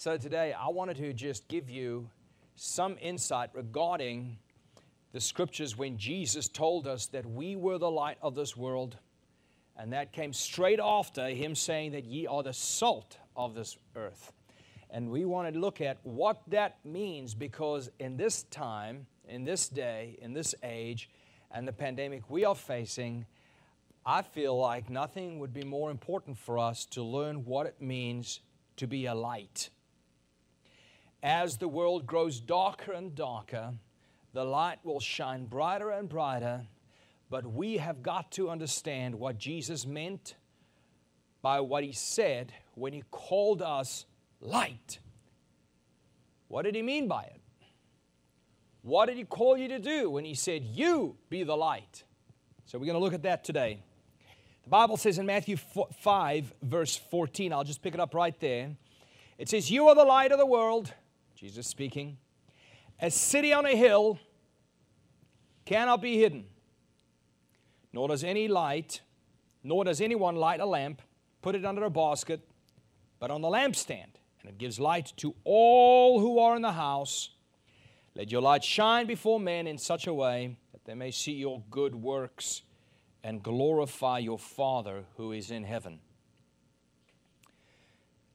So today I wanted to just give you some insight regarding the scriptures when Jesus told us that we were the light of this world. And that came straight after him saying that ye are the salt of this earth. And we want to look at what that means because in this time, in this day, in this age, and the pandemic we are facing, I feel like nothing would be more important for us to learn what it means to be a light as the world grows darker and darker, the light will shine brighter and brighter. But we have got to understand what Jesus meant by what he said when he called us light. What did he mean by it? What did he call you to do when he said, You be the light? So we're going to look at that today. The Bible says in Matthew 5, verse 14, I'll just pick it up right there. It says, You are the light of the world. Jesus speaking, a city on a hill cannot be hidden, nor does any light, nor does anyone light a lamp, put it under a basket, but on the lampstand, and it gives light to all who are in the house. Let your light shine before men in such a way that they may see your good works and glorify your Father who is in heaven.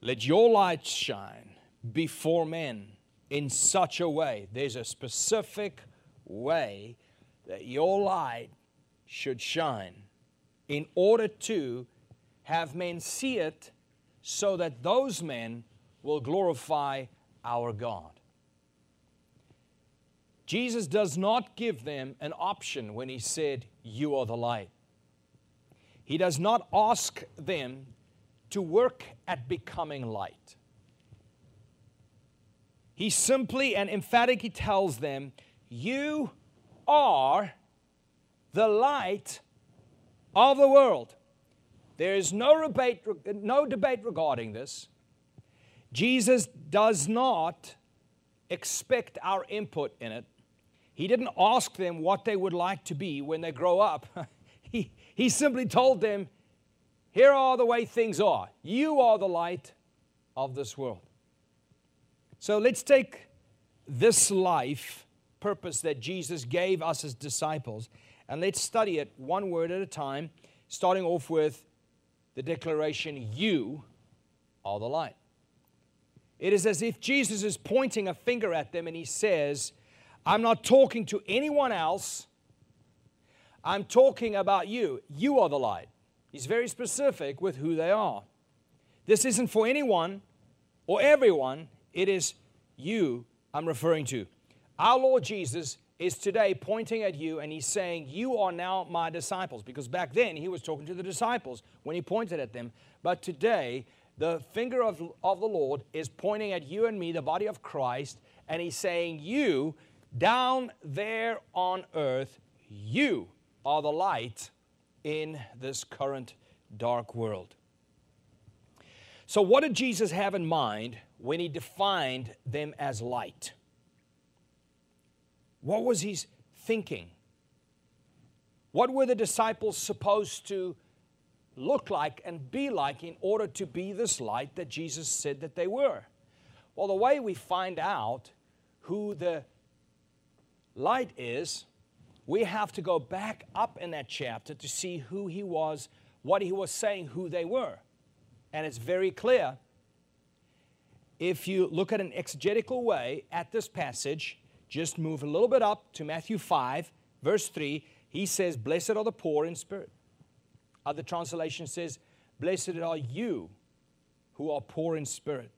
Let your light shine before men in such a way. There's a specific way that your light should shine in order to have men see it so that those men will glorify our God. Jesus does not give them an option when He said, You are the light. He does not ask them to work at becoming light. He simply and emphatically tells them, You are the light of the world. There is no debate, no debate regarding this. Jesus does not expect our input in it. He didn't ask them what they would like to be when they grow up. he, he simply told them, Here are the way things are. You are the light of this world. So let's take this life purpose that Jesus gave us as disciples and let's study it one word at a time, starting off with the declaration, You are the light. It is as if Jesus is pointing a finger at them and he says, I'm not talking to anyone else. I'm talking about you. You are the light. He's very specific with who they are. This isn't for anyone or everyone, it is you I'm referring to. Our Lord Jesus is today pointing at you and he's saying, You are now my disciples. Because back then he was talking to the disciples when he pointed at them. But today, the finger of, of the Lord is pointing at you and me, the body of Christ, and he's saying, You down there on earth, you are the light in this current dark world. So, what did Jesus have in mind when he defined them as light? What was he thinking? What were the disciples supposed to look like and be like in order to be this light that Jesus said that they were? Well, the way we find out who the light is, we have to go back up in that chapter to see who he was, what he was saying, who they were. And it's very clear. If you look at an exegetical way at this passage, just move a little bit up to Matthew 5, verse 3. He says, Blessed are the poor in spirit. Other translation says, Blessed are you who are poor in spirit.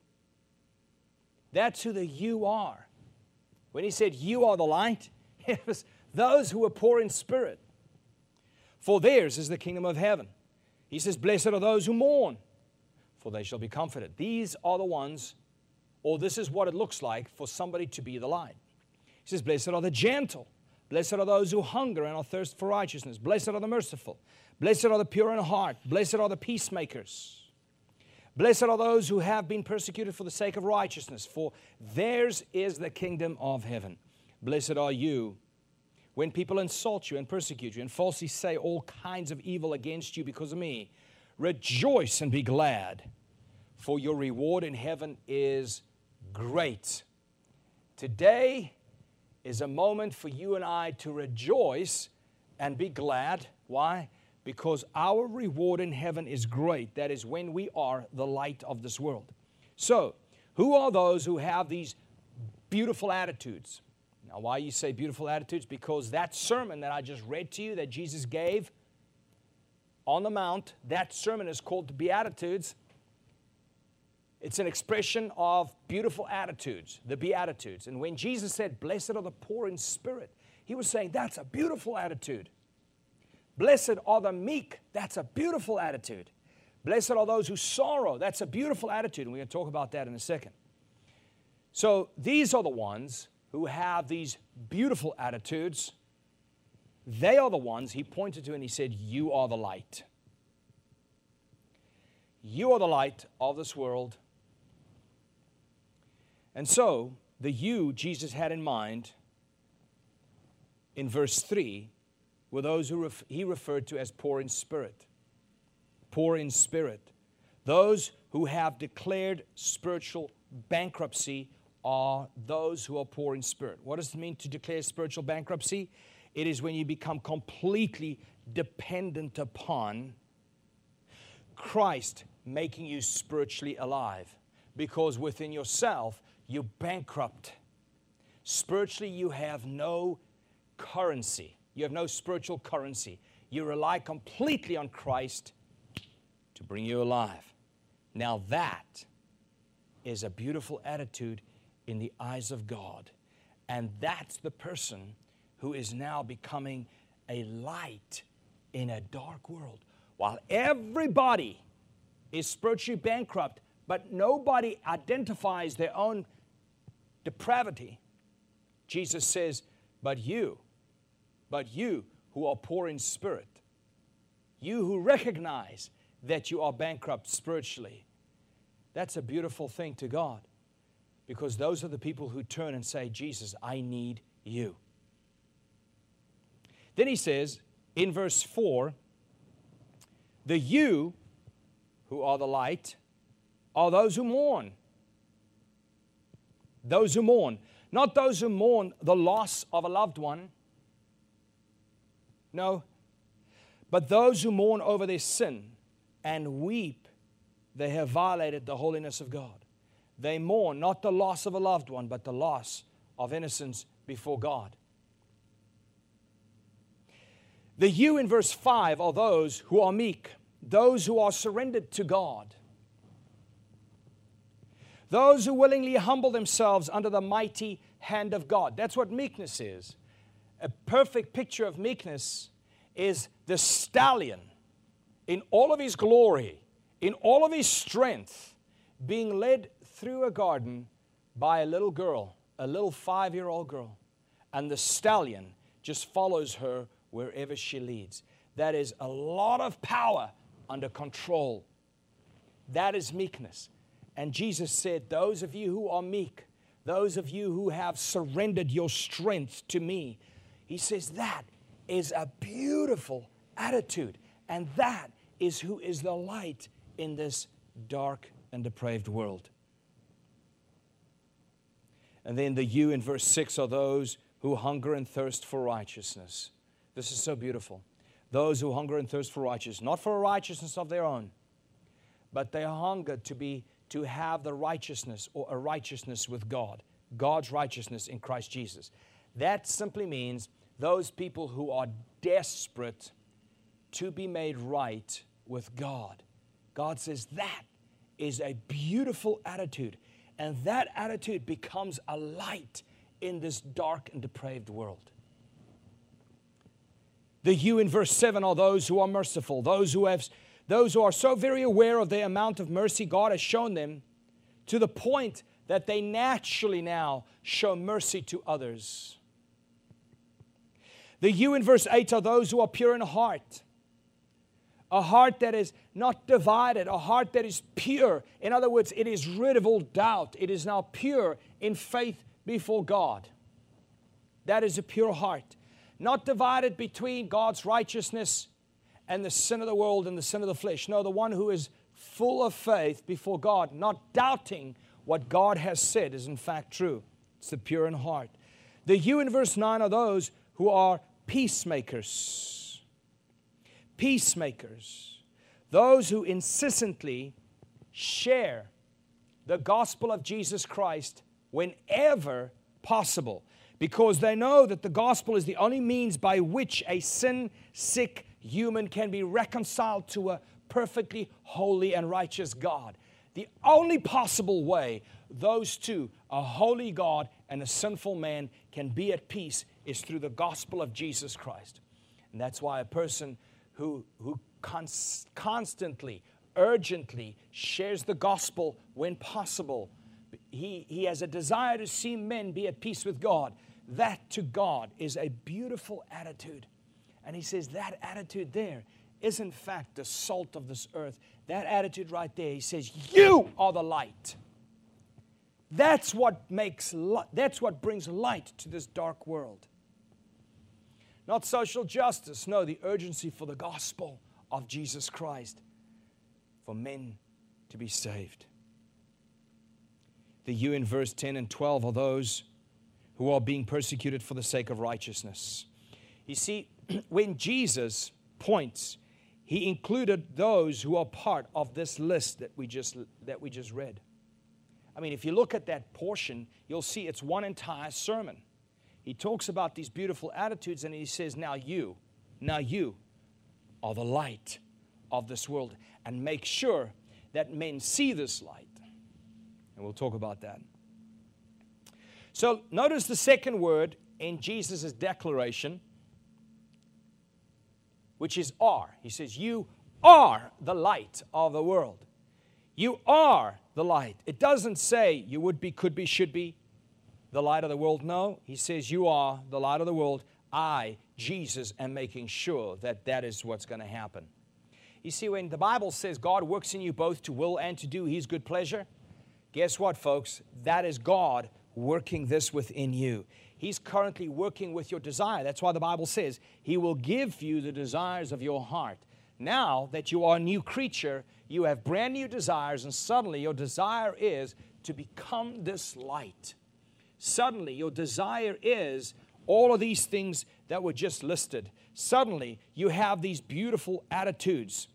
That's who the you are. When he said, You are the light, it was those who are poor in spirit. For theirs is the kingdom of heaven. He says, Blessed are those who mourn, for they shall be comforted. These are the ones, or this is what it looks like for somebody to be the light. He says, Blessed are the gentle. Blessed are those who hunger and are thirst for righteousness. Blessed are the merciful. Blessed are the pure in heart. Blessed are the peacemakers. Blessed are those who have been persecuted for the sake of righteousness, for theirs is the kingdom of heaven. Blessed are you when people insult you and persecute you and falsely say all kinds of evil against you because of me. Rejoice and be glad, for your reward in heaven is great. Today is a moment for you and I to rejoice and be glad. Why? Because our reward in heaven is great. That is when we are the light of this world. So, who are those who have these beautiful attitudes? Now, why you say beautiful attitudes? Because that sermon that I just read to you that Jesus gave on the Mount, that sermon is called the Beatitudes. It's an expression of beautiful attitudes, the Beatitudes. And when Jesus said, Blessed are the poor in spirit, he was saying, That's a beautiful attitude. Blessed are the meek, that's a beautiful attitude. Blessed are those who sorrow, that's a beautiful attitude. And we're going to talk about that in a second. So these are the ones who have these beautiful attitudes, they are the ones he pointed to and he said, You are the light. You are the light of this world. And so, the you Jesus had in mind in verse 3 were those who ref- he referred to as poor in spirit. Poor in spirit. Those who have declared spiritual bankruptcy are those who are poor in spirit. What does it mean to declare spiritual bankruptcy? It is when you become completely dependent upon Christ making you spiritually alive. Because within yourself, you're bankrupt. Spiritually, you have no currency. You have no spiritual currency. You rely completely on Christ to bring you alive. Now, that is a beautiful attitude in the eyes of God. And that's the person who is now becoming a light in a dark world. While everybody is spiritually bankrupt, but nobody identifies their own depravity, Jesus says, But you, but you who are poor in spirit, you who recognize that you are bankrupt spiritually, that's a beautiful thing to God because those are the people who turn and say, Jesus, I need you. Then he says in verse 4 the you who are the light are those who mourn. Those who mourn. Not those who mourn the loss of a loved one. No. But those who mourn over their sin and weep, they have violated the holiness of God. They mourn not the loss of a loved one, but the loss of innocence before God. The you in verse 5 are those who are meek, those who are surrendered to God, those who willingly humble themselves under the mighty hand of God. That's what meekness is. A perfect picture of meekness is the stallion in all of his glory, in all of his strength, being led through a garden by a little girl, a little five year old girl, and the stallion just follows her wherever she leads. That is a lot of power under control. That is meekness. And Jesus said, Those of you who are meek, those of you who have surrendered your strength to me, He says, that is a beautiful attitude. And that is who is the light in this dark and depraved world. And then the you in verse 6 are those who hunger and thirst for righteousness. This is so beautiful. Those who hunger and thirst for righteousness, not for a righteousness of their own, but they hunger to be to have the righteousness or a righteousness with God, God's righteousness in Christ Jesus. That simply means those people who are desperate to be made right with God. God says that is a beautiful attitude. And that attitude becomes a light in this dark and depraved world. The you in verse 7 are those who are merciful, those who have those who are so very aware of the amount of mercy God has shown them to the point that they naturally now show mercy to others. The you in verse 8 are those who are pure in heart a heart that is not divided, a heart that is pure. In other words, it is rid of all doubt. It is now pure in faith before God. That is a pure heart. Not divided between God's righteousness and the sin of the world and the sin of the flesh. No, the one who is full of faith before God, not doubting what God has said is in fact true. It's the pure in heart. The you in verse 9 are those who are peacemakers. Peacemakers. Those who insistently share the gospel of Jesus Christ whenever possible because they know that the gospel is the only means by which a sin sick human can be reconciled to a perfectly holy and righteous God. The only possible way those two, a holy God and a sinful man, can be at peace is through the gospel of Jesus Christ. And that's why a person who, who const- constantly, urgently shares the gospel when possible, he, he has a desire to see men be at peace with God. That to God is a beautiful attitude. And he says that attitude there is, in fact, the salt of this earth. That attitude right there, he says, You are the light. That's what makes that's what brings light to this dark world. Not social justice, no, the urgency for the gospel of Jesus Christ for men to be saved. The you in verse 10 and 12 are those who are being persecuted for the sake of righteousness. You see, when Jesus points, he included those who are part of this list that we just, that we just read. I mean, if you look at that portion, you'll see it's one entire sermon. He talks about these beautiful attitudes and he says, Now you, now you are the light of this world. And make sure that men see this light. And we'll talk about that. So notice the second word in Jesus' declaration, which is are. He says, You are the light of the world. You are the light. It doesn't say you would be, could be, should be the light of the world. No, he says, You are the light of the world. I, Jesus, am making sure that that is what's going to happen. You see, when the Bible says God works in you both to will and to do His good pleasure, guess what, folks? That is God working this within you. He's currently working with your desire. That's why the Bible says He will give you the desires of your heart. Now that you are a new creature, you have brand new desires, and suddenly your desire is to become this light. Suddenly, your desire is all of these things that were just listed. Suddenly, you have these beautiful attitudes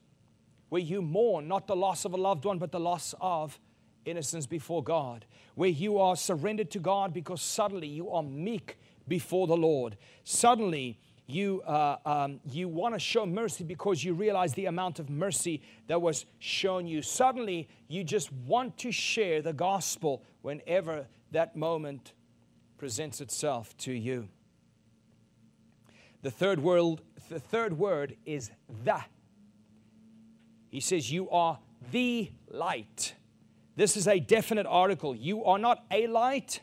where you mourn not the loss of a loved one, but the loss of innocence before God, where you are surrendered to God because suddenly you are meek before the Lord. Suddenly, you, uh, um, you want to show mercy because you realize the amount of mercy that was shown you. Suddenly, you just want to share the gospel whenever that moment presents itself to you. The third word, the third word is the. He says, You are the light. This is a definite article. You are not a light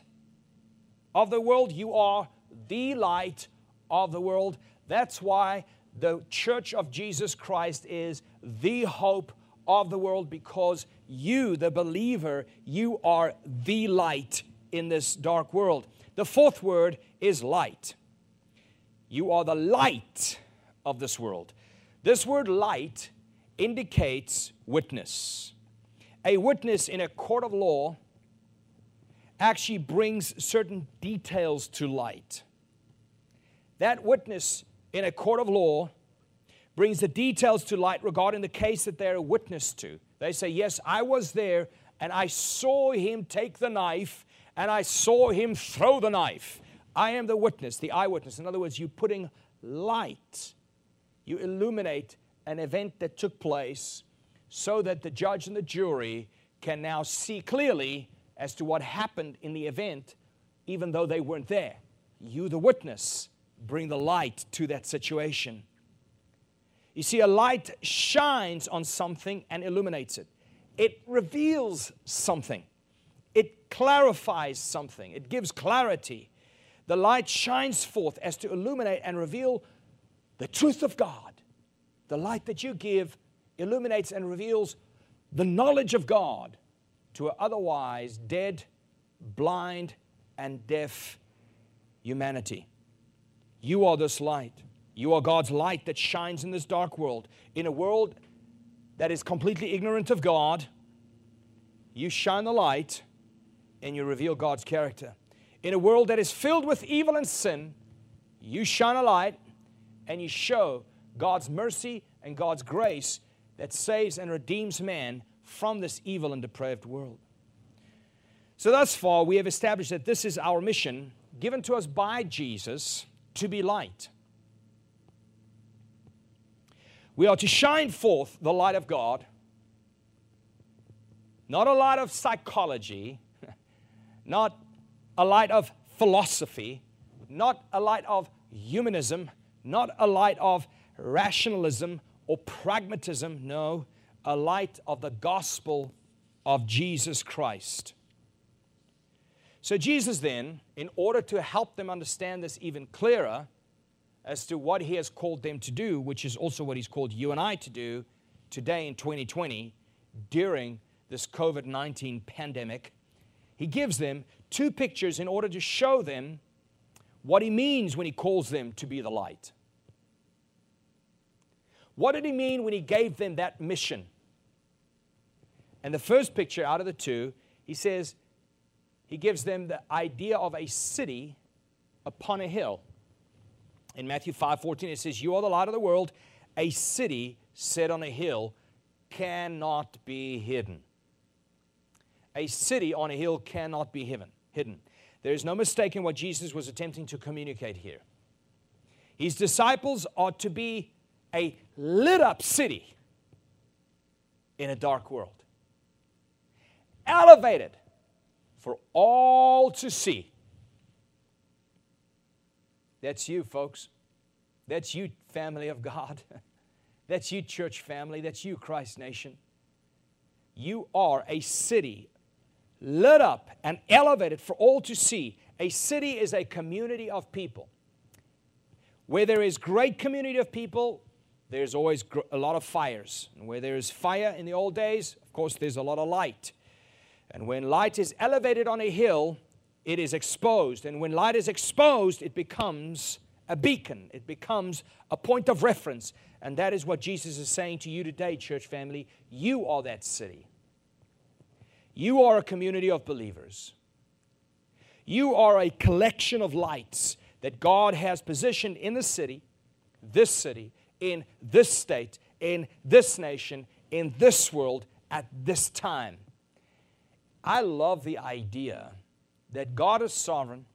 of the world, you are the light of the world. That's why the church of Jesus Christ is the hope of the world because you, the believer, you are the light in this dark world. The fourth word is light. You are the light of this world. This word light indicates witness a witness in a court of law actually brings certain details to light. That witness in a court of law brings the details to light regarding the case that they're a witness to. They say, Yes, I was there and I saw him take the knife and I saw him throw the knife. I am the witness, the eyewitness. In other words, you're putting light, you illuminate an event that took place so that the judge and the jury can now see clearly as to what happened in the event, even though they weren't there. You, the witness, bring the light to that situation. You see, a light shines on something and illuminates it, it reveals something, it clarifies something, it gives clarity. The light shines forth as to illuminate and reveal the truth of God. The light that you give illuminates and reveals the knowledge of God to an otherwise dead, blind, and deaf humanity. You are this light. You are God's light that shines in this dark world. In a world that is completely ignorant of God, you shine the light and you reveal God's character. In a world that is filled with evil and sin, you shine a light and you show God's mercy and God's grace that saves and redeems man from this evil and depraved world. So, thus far, we have established that this is our mission given to us by Jesus to be light. We are to shine forth the light of God, not a light of psychology, not a light of philosophy, not a light of humanism, not a light of rationalism or pragmatism. No, a light of the gospel of Jesus Christ. So, Jesus then, in order to help them understand this even clearer as to what He has called them to do, which is also what He's called you and I to do today in 2020 during this COVID 19 pandemic, He gives them two pictures in order to show them what He means when He calls them to be the light. What did He mean when He gave them that mission? And the first picture out of the two, He says, he gives them the idea of a city upon a hill. In Matthew 5 14, it says, You are the light of the world. A city set on a hill cannot be hidden. A city on a hill cannot be hidden. There is no mistaking what Jesus was attempting to communicate here. His disciples are to be a lit up city in a dark world, elevated for all to see. That's you, folks. That's you, family of God. That's you, church family. That's you, Christ Nation. You are a city lit up and elevated for all to see. A city is a community of people. Where there is great community of people, there's always a lot of fires. And where there is fire in the old days, of course, there's a lot of light. And when light is elevated on a hill, it is exposed. And when light is exposed, it becomes a beacon, it becomes a point of reference. And that is what Jesus is saying to you today, church family. You are that city. You are a community of believers. You are a collection of lights that God has positioned in the city, this city, in this state, in this nation, in this world at this time. I love the idea that God is sovereign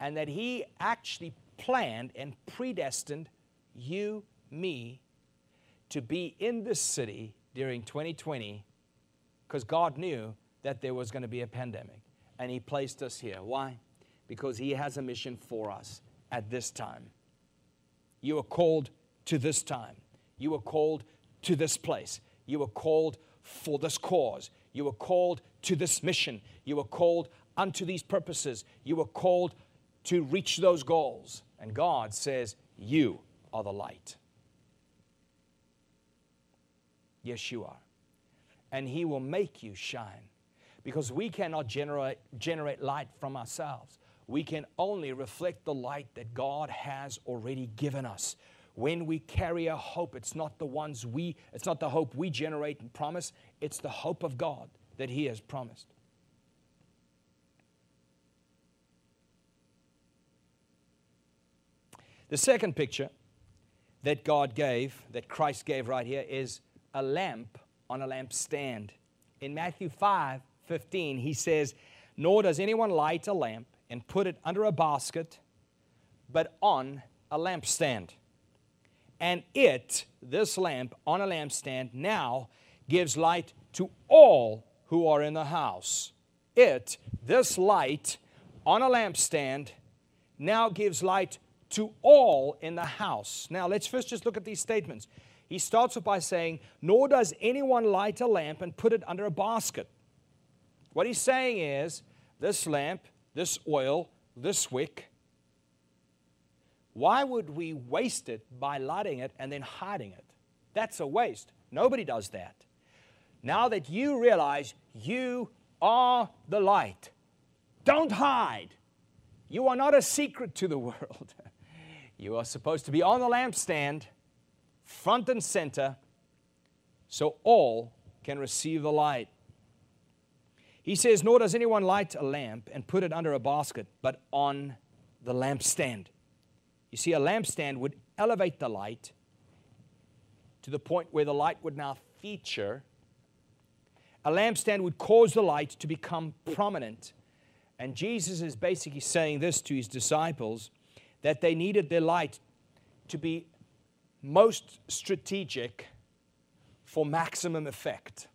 and that He actually planned and predestined you, me, to be in this city during 2020 because God knew that there was going to be a pandemic and He placed us here. Why? Because He has a mission for us at this time. You are called to this time, you were called to this place, you were called for this cause. You were called to this mission. You were called unto these purposes. You were called to reach those goals. And God says, You are the light. Yes, you are. And He will make you shine because we cannot generate, generate light from ourselves. We can only reflect the light that God has already given us when we carry a hope, it's not the ones we, it's not the hope we generate and promise, it's the hope of God that He has promised. The second picture that God gave, that Christ gave right here, is a lamp on a lampstand. In Matthew 5 15, he says, Nor does anyone light a lamp and put it under a basket, but on a lampstand and it, this lamp on a lampstand, now gives light to all who are in the house. It, this light on a lampstand, now gives light to all in the house. Now, let's first just look at these statements. He starts off by saying, Nor does anyone light a lamp and put it under a basket. What he's saying is, this lamp, this oil, this wick, why would we waste it by lighting it and then hiding it? That's a waste. Nobody does that. Now that you realize you are the light, don't hide. You are not a secret to the world. you are supposed to be on the lampstand, front and center, so all can receive the light. He says, Nor does anyone light a lamp and put it under a basket, but on the lampstand. You see, a lampstand would elevate the light to the point where the light would now feature. A lampstand would cause the light to become prominent. And Jesus is basically saying this to his disciples that they needed their light to be most strategic for maximum effect.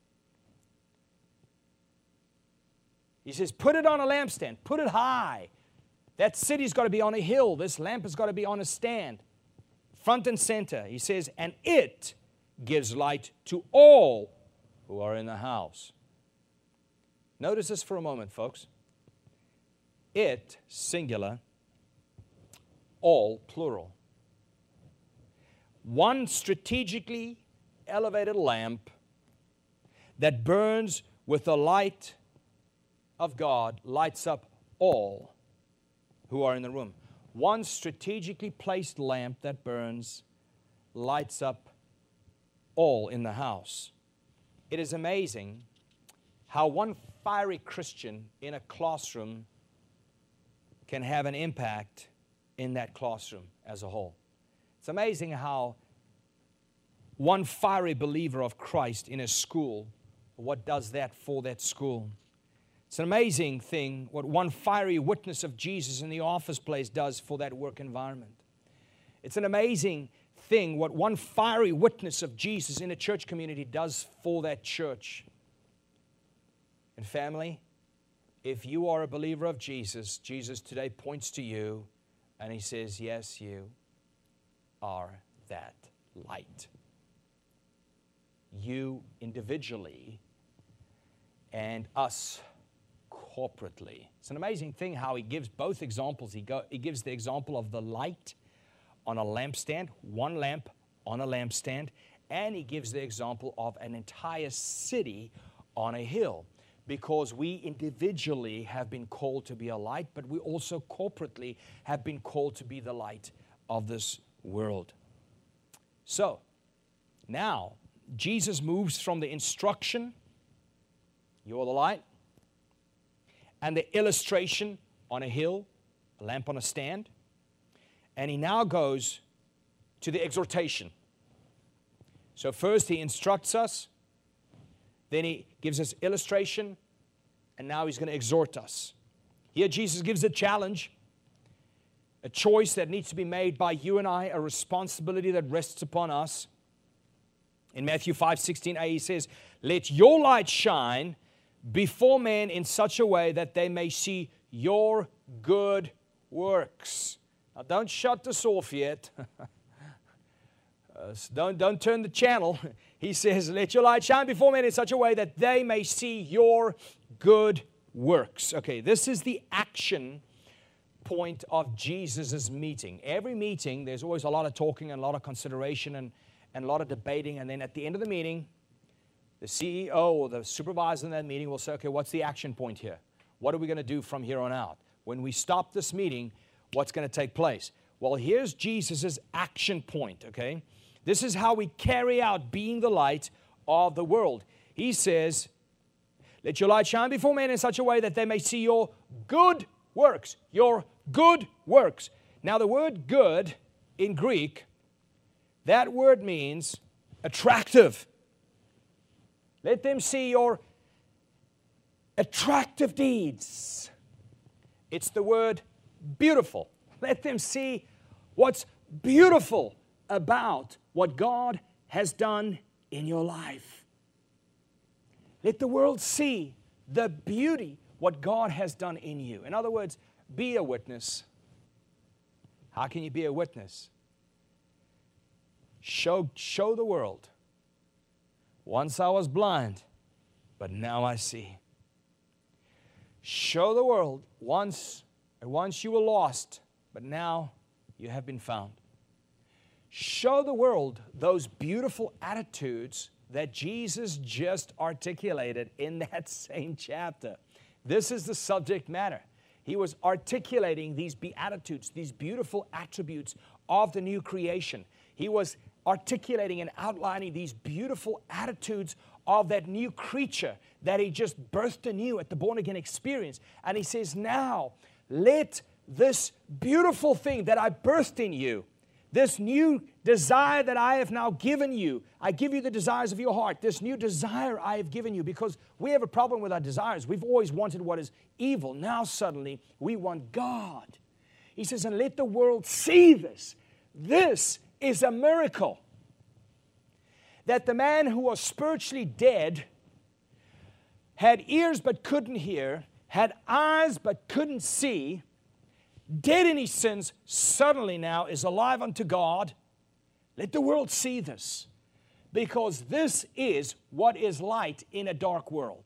He says, put it on a lampstand, put it high. That city's got to be on a hill. This lamp has got to be on a stand, front and center. He says, and it gives light to all who are in the house. Notice this for a moment, folks. It, singular, all, plural. One strategically elevated lamp that burns with the light of God lights up all who are in the room. One strategically placed lamp that burns lights up all in the house. It is amazing how one fiery Christian in a classroom can have an impact in that classroom as a whole. It's amazing how one fiery believer of Christ in a school, what does that for that school? It's an amazing thing what one fiery witness of Jesus in the office place does for that work environment. It's an amazing thing what one fiery witness of Jesus in a church community does for that church. And family, if you are a believer of Jesus, Jesus today points to you and he says, Yes, you are that light. You individually and us corporately. It's an amazing thing how he gives both examples. He, go, he gives the example of the light on a lampstand, one lamp on a lampstand, and he gives the example of an entire city on a hill. Because we individually have been called to be a light, but we also corporately have been called to be the light of this world. So, now, Jesus moves from the instruction, you're the light, and the illustration on a hill, a lamp on a stand. And he now goes to the exhortation. So, first he instructs us, then he gives us illustration, and now he's going to exhort us. Here, Jesus gives a challenge, a choice that needs to be made by you and I, a responsibility that rests upon us. In Matthew 5 16a, he says, Let your light shine before men in such a way that they may see your good works. Now, don't shut this off yet. uh, don't, don't turn the channel. He says, Let your light shine before men in such a way that they may see your good works. Okay, this is the action point of Jesus' meeting. Every meeting, there's always a lot of talking and a lot of consideration and, and a lot of debating. And then at the end of the meeting, the CEO or the supervisor in that meeting will say, okay, what's the action point here? What are we going to do from here on out? When we stop this meeting, what's going to take place? Well, here's Jesus' action point, okay? This is how we carry out being the light of the world. He says, Let your light shine before men in such a way that they may see your good works. Your good works. Now, the word good in Greek, that word means attractive. Let them see your attractive deeds. It's the word beautiful. Let them see what's beautiful about what God has done in your life. Let the world see the beauty, what God has done in you. In other words, be a witness. How can you be a witness? Show, show the world once I was blind, but now I see. Show the world once, once you were lost, but now you have been found. Show the world those beautiful attitudes that Jesus just articulated in that same chapter. This is the subject matter. He was articulating these beatitudes, these beautiful attributes of the new creation. He was articulating and outlining these beautiful attitudes of that new creature that he just birthed anew at the born again experience. And he says, Now let this beautiful thing that I birthed in you, this new desire that I have now given you, I give you the desires of your heart. This new desire I have given you because we have a problem with our desires. We've always wanted what is evil. Now suddenly we want God. He says, and let the world see this. This is a miracle. That the man who was spiritually dead had ears but couldn't hear, had eyes but couldn't see, dead in his sins, suddenly now is alive unto God. Let the world see this because this is what is light in a dark world.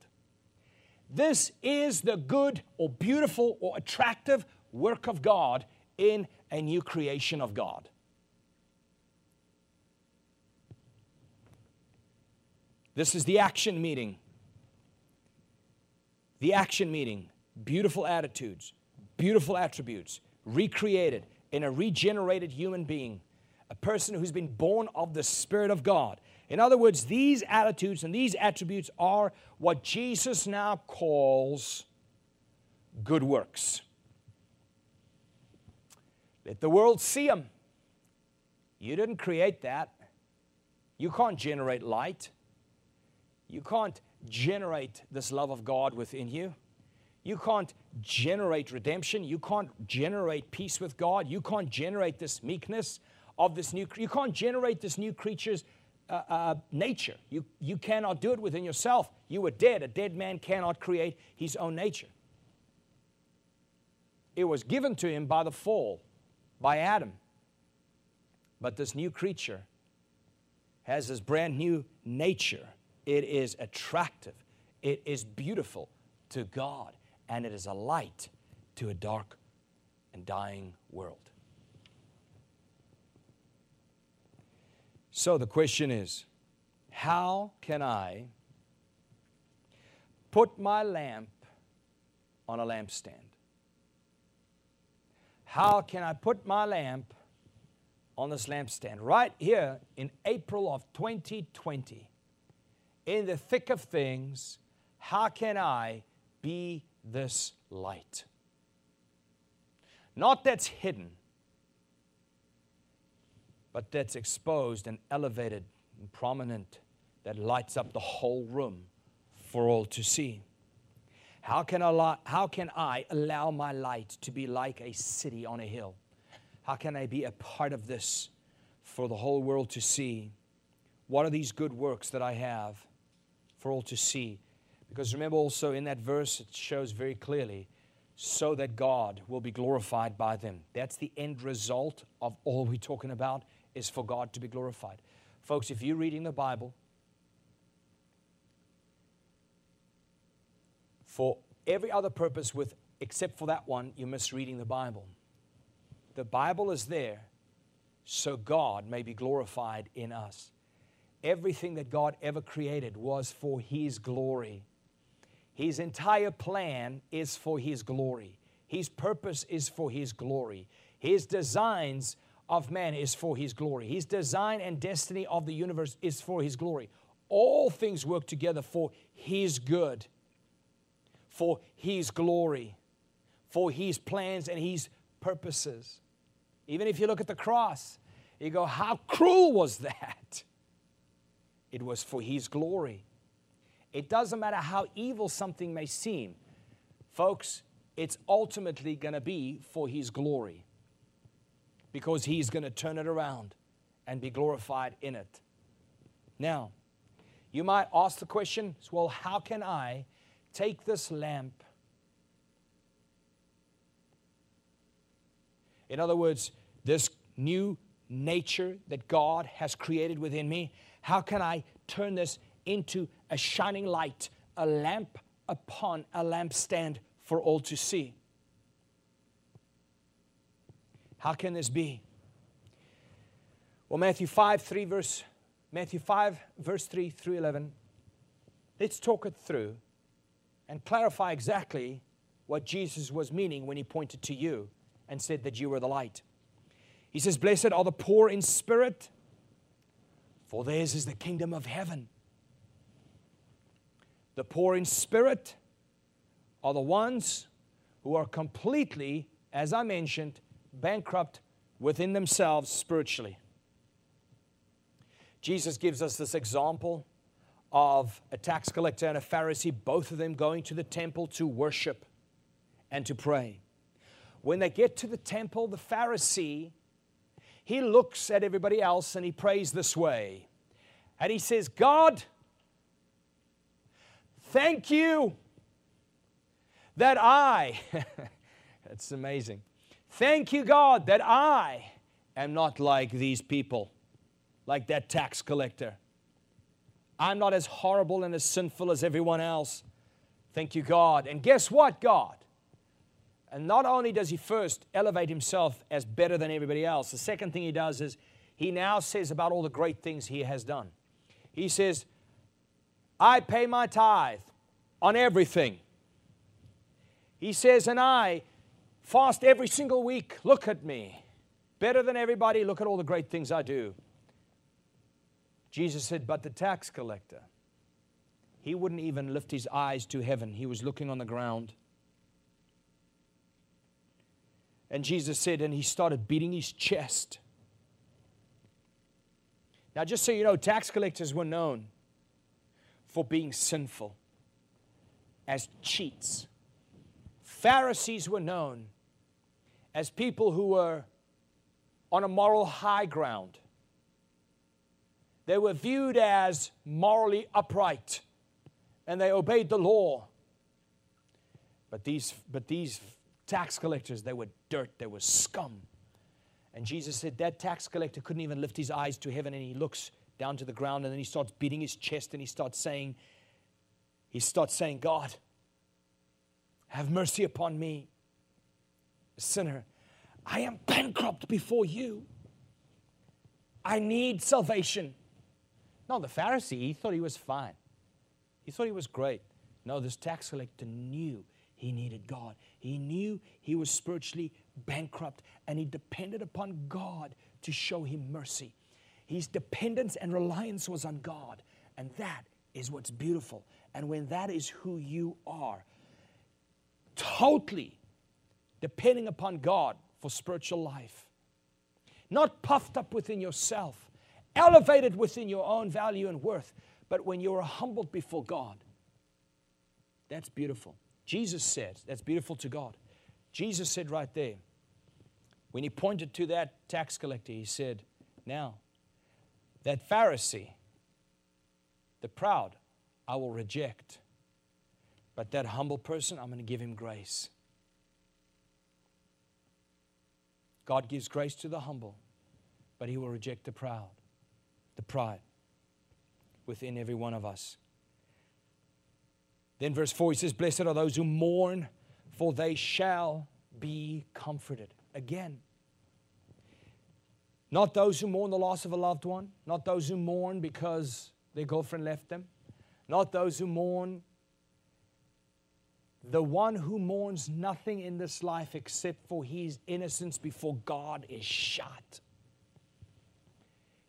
This is the good or beautiful or attractive work of God in a new creation of God. This is the action meeting. The action meeting. Beautiful attitudes, beautiful attributes, recreated in a regenerated human being, a person who's been born of the Spirit of God. In other words, these attitudes and these attributes are what Jesus now calls good works. Let the world see them. You didn't create that. You can't generate light. You can't generate this love of God within you. You can't generate redemption. You can't generate peace with God. You can't generate this meekness of this new. You can't generate this new creature's uh, uh, nature. You you cannot do it within yourself. You were dead. A dead man cannot create his own nature. It was given to him by the fall, by Adam. But this new creature has this brand new nature. It is attractive. It is beautiful to God and it is a light to a dark and dying world. So the question is how can I put my lamp on a lampstand? How can I put my lamp on this lampstand? Right here in April of 2020, in the thick of things, how can I be this light. Not that's hidden, but that's exposed and elevated and prominent, that lights up the whole room for all to see. How can, I, how can I allow my light to be like a city on a hill? How can I be a part of this for the whole world to see? What are these good works that I have for all to see? Because remember also in that verse, it shows very clearly so that God will be glorified by them. That's the end result of all we're talking about is for God to be glorified. Folks, if you're reading the Bible, for every other purpose with except for that one, you're misreading the Bible. The Bible is there so God may be glorified in us. Everything that God ever created was for His glory. His entire plan is for His glory. His purpose is for His glory. His designs of man is for His glory. His design and destiny of the universe is for His glory. All things work together for His good, for His glory, for His plans and His purposes. Even if you look at the cross, you go, How cruel was that? It was for His glory. It doesn't matter how evil something may seem. Folks, it's ultimately going to be for His glory because He's going to turn it around and be glorified in it. Now, you might ask the question well, how can I take this lamp? In other words, this new nature that God has created within me, how can I turn this into a shining light, a lamp upon a lampstand for all to see. How can this be? Well, Matthew 5, 3 verse, Matthew 5, verse 3 through 11. Let's talk it through and clarify exactly what Jesus was meaning when he pointed to you and said that you were the light. He says, Blessed are the poor in spirit, for theirs is the kingdom of heaven. The poor in spirit are the ones who are completely, as I mentioned, bankrupt within themselves spiritually. Jesus gives us this example of a tax collector and a Pharisee, both of them going to the temple to worship and to pray. When they get to the temple, the Pharisee, he looks at everybody else and he prays this way. And he says, God, thank you that I, that's amazing. Thank you, God, that I am not like these people, like that tax collector. I'm not as horrible and as sinful as everyone else. Thank you, God. And guess what, God? And not only does he first elevate himself as better than everybody else, the second thing he does is he now says about all the great things he has done. He says, I pay my tithe on everything. He says, and I fast every single week. Look at me. Better than everybody. Look at all the great things I do. Jesus said, but the tax collector, he wouldn't even lift his eyes to heaven. He was looking on the ground. And Jesus said, and he started beating his chest. Now, just so you know, tax collectors were known for being sinful as cheats. Pharisees were known as people who were on a moral high ground. They were viewed as morally upright and they obeyed the law. But these, but these tax collectors, they were dirt, they were scum. And Jesus said that tax collector couldn't even lift his eyes to heaven and he looks down to the ground and then he starts beating his chest and he starts saying, he starts saying, God, have mercy upon me, sinner. I am bankrupt before you. I need salvation. No, the Pharisee, he thought he was fine. He thought he was great. No, this tax collector knew he needed God. He knew he was spiritually bankrupt and he depended upon God to show him mercy. His dependence and reliance was on God. And that is what's beautiful. And when that is who you are, totally depending upon God for spiritual life, not puffed up within yourself, elevated within your own value and worth, but when you're humbled before God, that's beautiful. Jesus said, that's beautiful to God. Jesus said right there, when he pointed to that tax collector, he said, Now, that Pharisee, the proud, I will reject. But that humble person, I'm going to give him grace. God gives grace to the humble, but he will reject the proud, the pride within every one of us. Then, verse 4, he says, Blessed are those who mourn, for they shall be comforted. Again, not those who mourn the loss of a loved one, not those who mourn because their girlfriend left them, not those who mourn. The one who mourns nothing in this life except for his innocence before God is shot.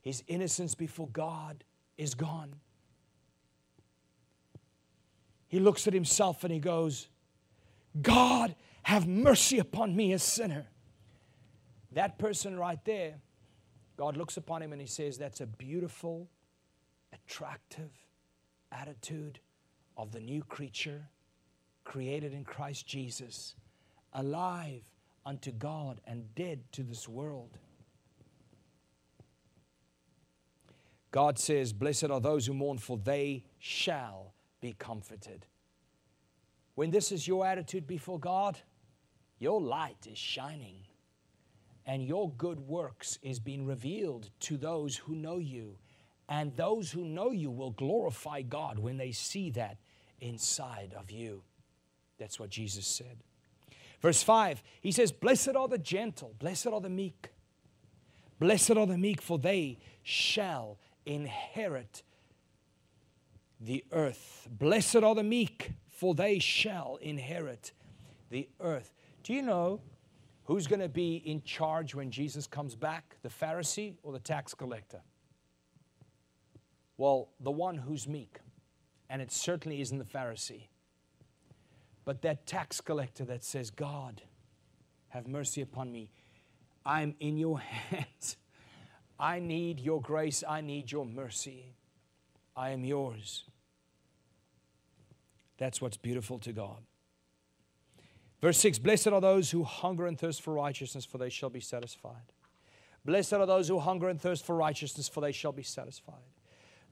His innocence before God is gone. He looks at himself and he goes, God, have mercy upon me, a sinner. That person right there, God looks upon him and he says, That's a beautiful, attractive attitude of the new creature created in Christ Jesus, alive unto God and dead to this world. God says, Blessed are those who mourn, for they shall be comforted. When this is your attitude before God, your light is shining and your good works is being revealed to those who know you. And those who know you will glorify God when they see that inside of you. That's what Jesus said. Verse 5, he says, Blessed are the gentle, blessed are the meek. Blessed are the meek, for they shall inherit the earth. Blessed are the meek, for they shall inherit the earth. Do you know who's going to be in charge when Jesus comes back? The Pharisee or the tax collector? Well, the one who's meek. and it certainly isn't the Pharisee. But that tax collector that says, God, have mercy upon me. I'm in your hands. I need your grace. I need your mercy. I am yours. That's what's beautiful to God. Verse 6 Blessed are those who hunger and thirst for righteousness, for they shall be satisfied. Blessed are those who hunger and thirst for righteousness, for they shall be satisfied.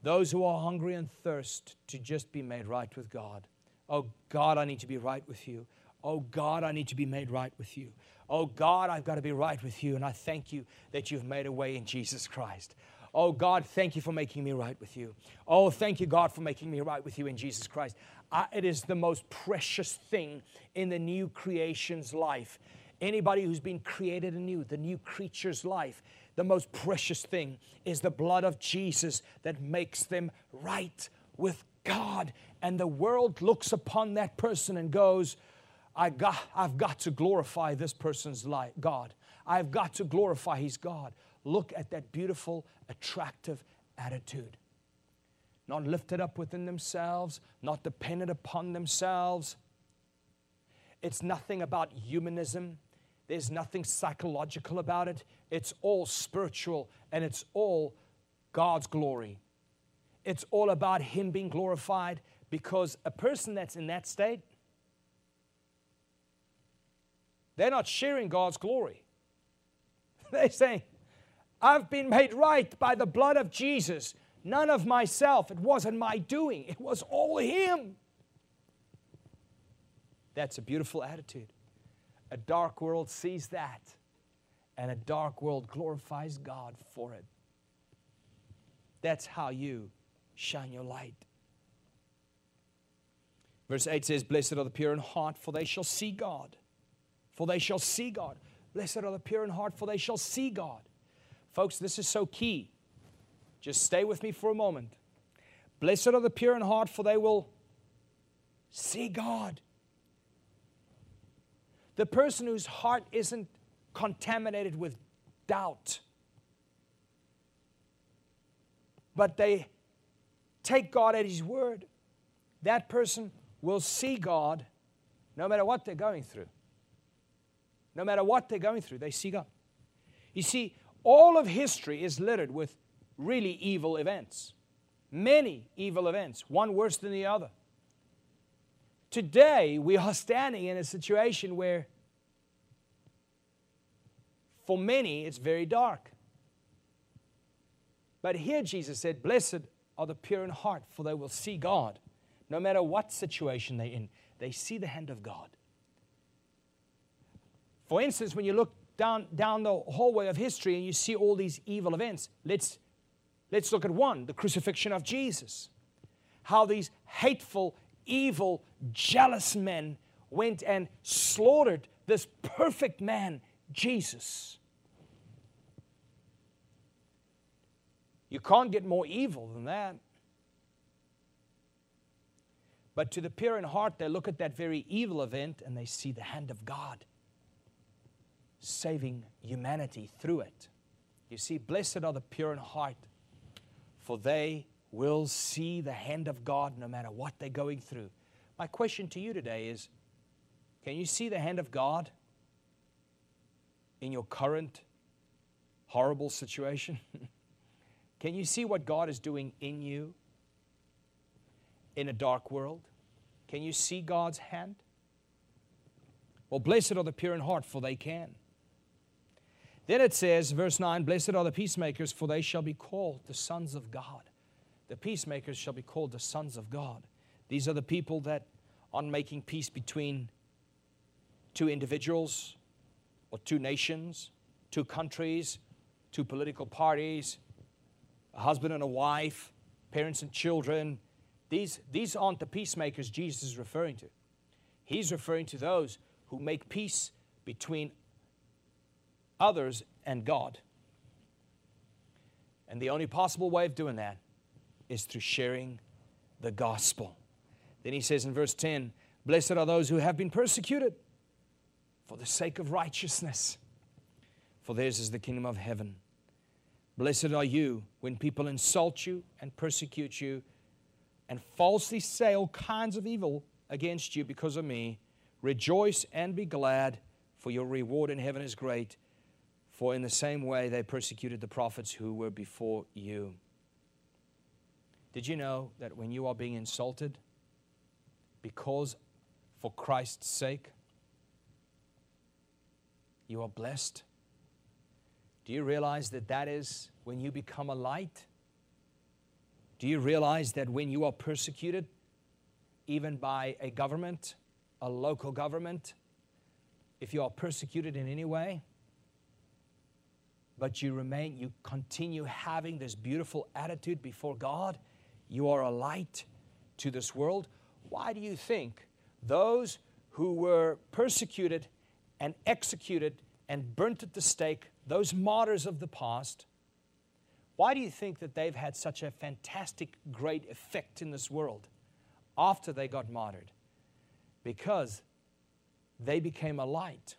Those who are hungry and thirst to just be made right with God. Oh God, I need to be right with you. Oh God, I need to be made right with you. Oh God, I've got to be right with you. And I thank you that you've made a way in Jesus Christ. Oh God, thank you for making me right with you. Oh, thank you, God, for making me right with you in Jesus Christ. I, it is the most precious thing in the new creation's life. Anybody who's been created anew, the new creature's life, the most precious thing is the blood of Jesus that makes them right with God. And the world looks upon that person and goes, I got, I've got to glorify this person's life, God. I've got to glorify his God. Look at that beautiful, attractive attitude. Not lifted up within themselves, not dependent upon themselves. It's nothing about humanism. There's nothing psychological about it. It's all spiritual and it's all God's glory. It's all about Him being glorified because a person that's in that state, they're not sharing God's glory. They're saying, I've been made right by the blood of Jesus. None of myself. It wasn't my doing, it was all Him. That's a beautiful attitude. A dark world sees that, and a dark world glorifies God for it. That's how you shine your light. Verse 8 says, Blessed are the pure in heart, for they shall see God. For they shall see God. Blessed are the pure in heart, for they shall see God. Folks, this is so key. Just stay with me for a moment. Blessed are the pure in heart, for they will see God. The person whose heart isn't contaminated with doubt, but they take God at His word, that person will see God no matter what they're going through. No matter what they're going through, they see God. You see, all of history is littered with really evil events. Many evil events, one worse than the other. Today, we are standing in a situation where, for many, it's very dark. But here Jesus said, Blessed are the pure in heart, for they will see God. No matter what situation they're in, they see the hand of God. For instance, when you look down, down the hallway of history and you see all these evil events, let's, let's look at one the crucifixion of Jesus. How these hateful, evil, jealous men went and slaughtered this perfect man, Jesus. You can't get more evil than that. But to the pure in heart, they look at that very evil event and they see the hand of God saving humanity through it. You see, blessed are the pure in heart, for they will see the hand of God no matter what they're going through. My question to you today is can you see the hand of God in your current horrible situation? Can you see what God is doing in you in a dark world? Can you see God's hand? Well, blessed are the pure in heart, for they can. Then it says, verse 9, Blessed are the peacemakers, for they shall be called the sons of God. The peacemakers shall be called the sons of God. These are the people that, on making peace between two individuals or two nations, two countries, two political parties, a husband and a wife, parents and children. These, these aren't the peacemakers Jesus is referring to. He's referring to those who make peace between others and God. And the only possible way of doing that is through sharing the gospel. Then he says in verse 10 Blessed are those who have been persecuted for the sake of righteousness, for theirs is the kingdom of heaven. Blessed are you when people insult you and persecute you and falsely say all kinds of evil against you because of me, rejoice and be glad, for your reward in heaven is great. For in the same way they persecuted the prophets who were before you. Did you know that when you are being insulted because for Christ's sake, you are blessed? Do you realize that that is when you become a light? Do you realize that when you are persecuted, even by a government, a local government, if you are persecuted in any way, but you remain, you continue having this beautiful attitude before God, you are a light to this world. Why do you think those who were persecuted and executed and burnt at the stake, those martyrs of the past, why do you think that they've had such a fantastic, great effect in this world after they got martyred? Because they became a light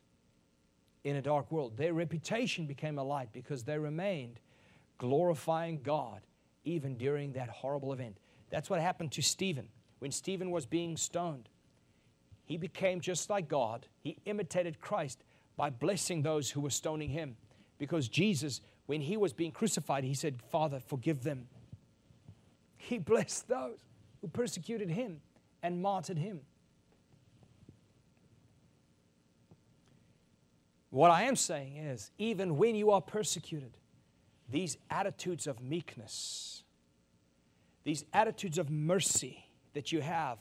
in a dark world. Their reputation became a light because they remained glorifying God even during that horrible event. That's what happened to Stephen. When Stephen was being stoned, he became just like God. He imitated Christ by blessing those who were stoning him because Jesus when he was being crucified, he said, Father, forgive them. He blessed those who persecuted him and martyred him. What I am saying is, even when you are persecuted, these attitudes of meekness, these attitudes of mercy that you have,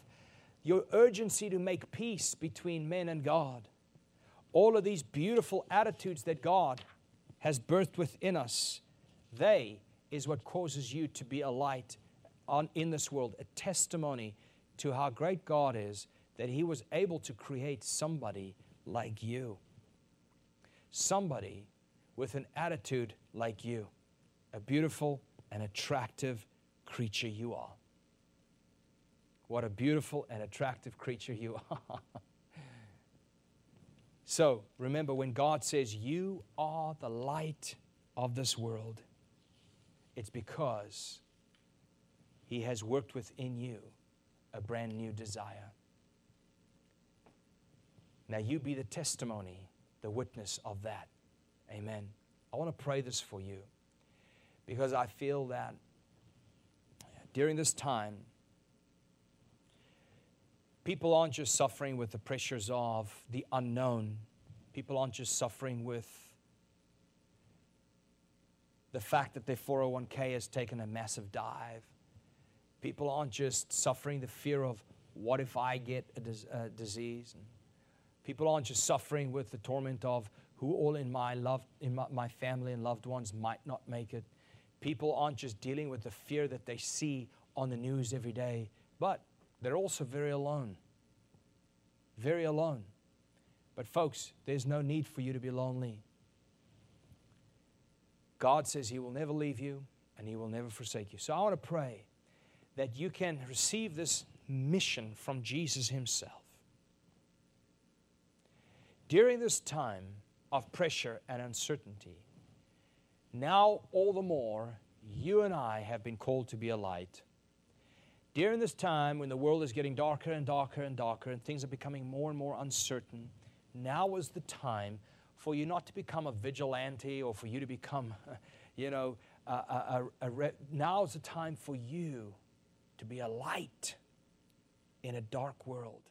your urgency to make peace between men and God, all of these beautiful attitudes that God has birthed within us, they is what causes you to be a light on, in this world, a testimony to how great God is that He was able to create somebody like you. Somebody with an attitude like you, a beautiful and attractive creature you are. What a beautiful and attractive creature you are. So remember, when God says, You are the light of this world, it's because He has worked within you a brand new desire. Now, you be the testimony, the witness of that. Amen. I want to pray this for you because I feel that during this time, People aren't just suffering with the pressures of the unknown. People aren't just suffering with the fact that their 401k has taken a massive dive. People aren't just suffering the fear of what if I get a, dis- a disease. People aren't just suffering with the torment of who all in my love, in my, my family and loved ones might not make it. People aren't just dealing with the fear that they see on the news every day, but they're also very alone. Very alone. But, folks, there's no need for you to be lonely. God says He will never leave you and He will never forsake you. So, I want to pray that you can receive this mission from Jesus Himself. During this time of pressure and uncertainty, now all the more, you and I have been called to be a light during this time when the world is getting darker and darker and darker and things are becoming more and more uncertain, now is the time for you not to become a vigilante or for you to become, you know, a, a, a, a now is the time for you to be a light in a dark world.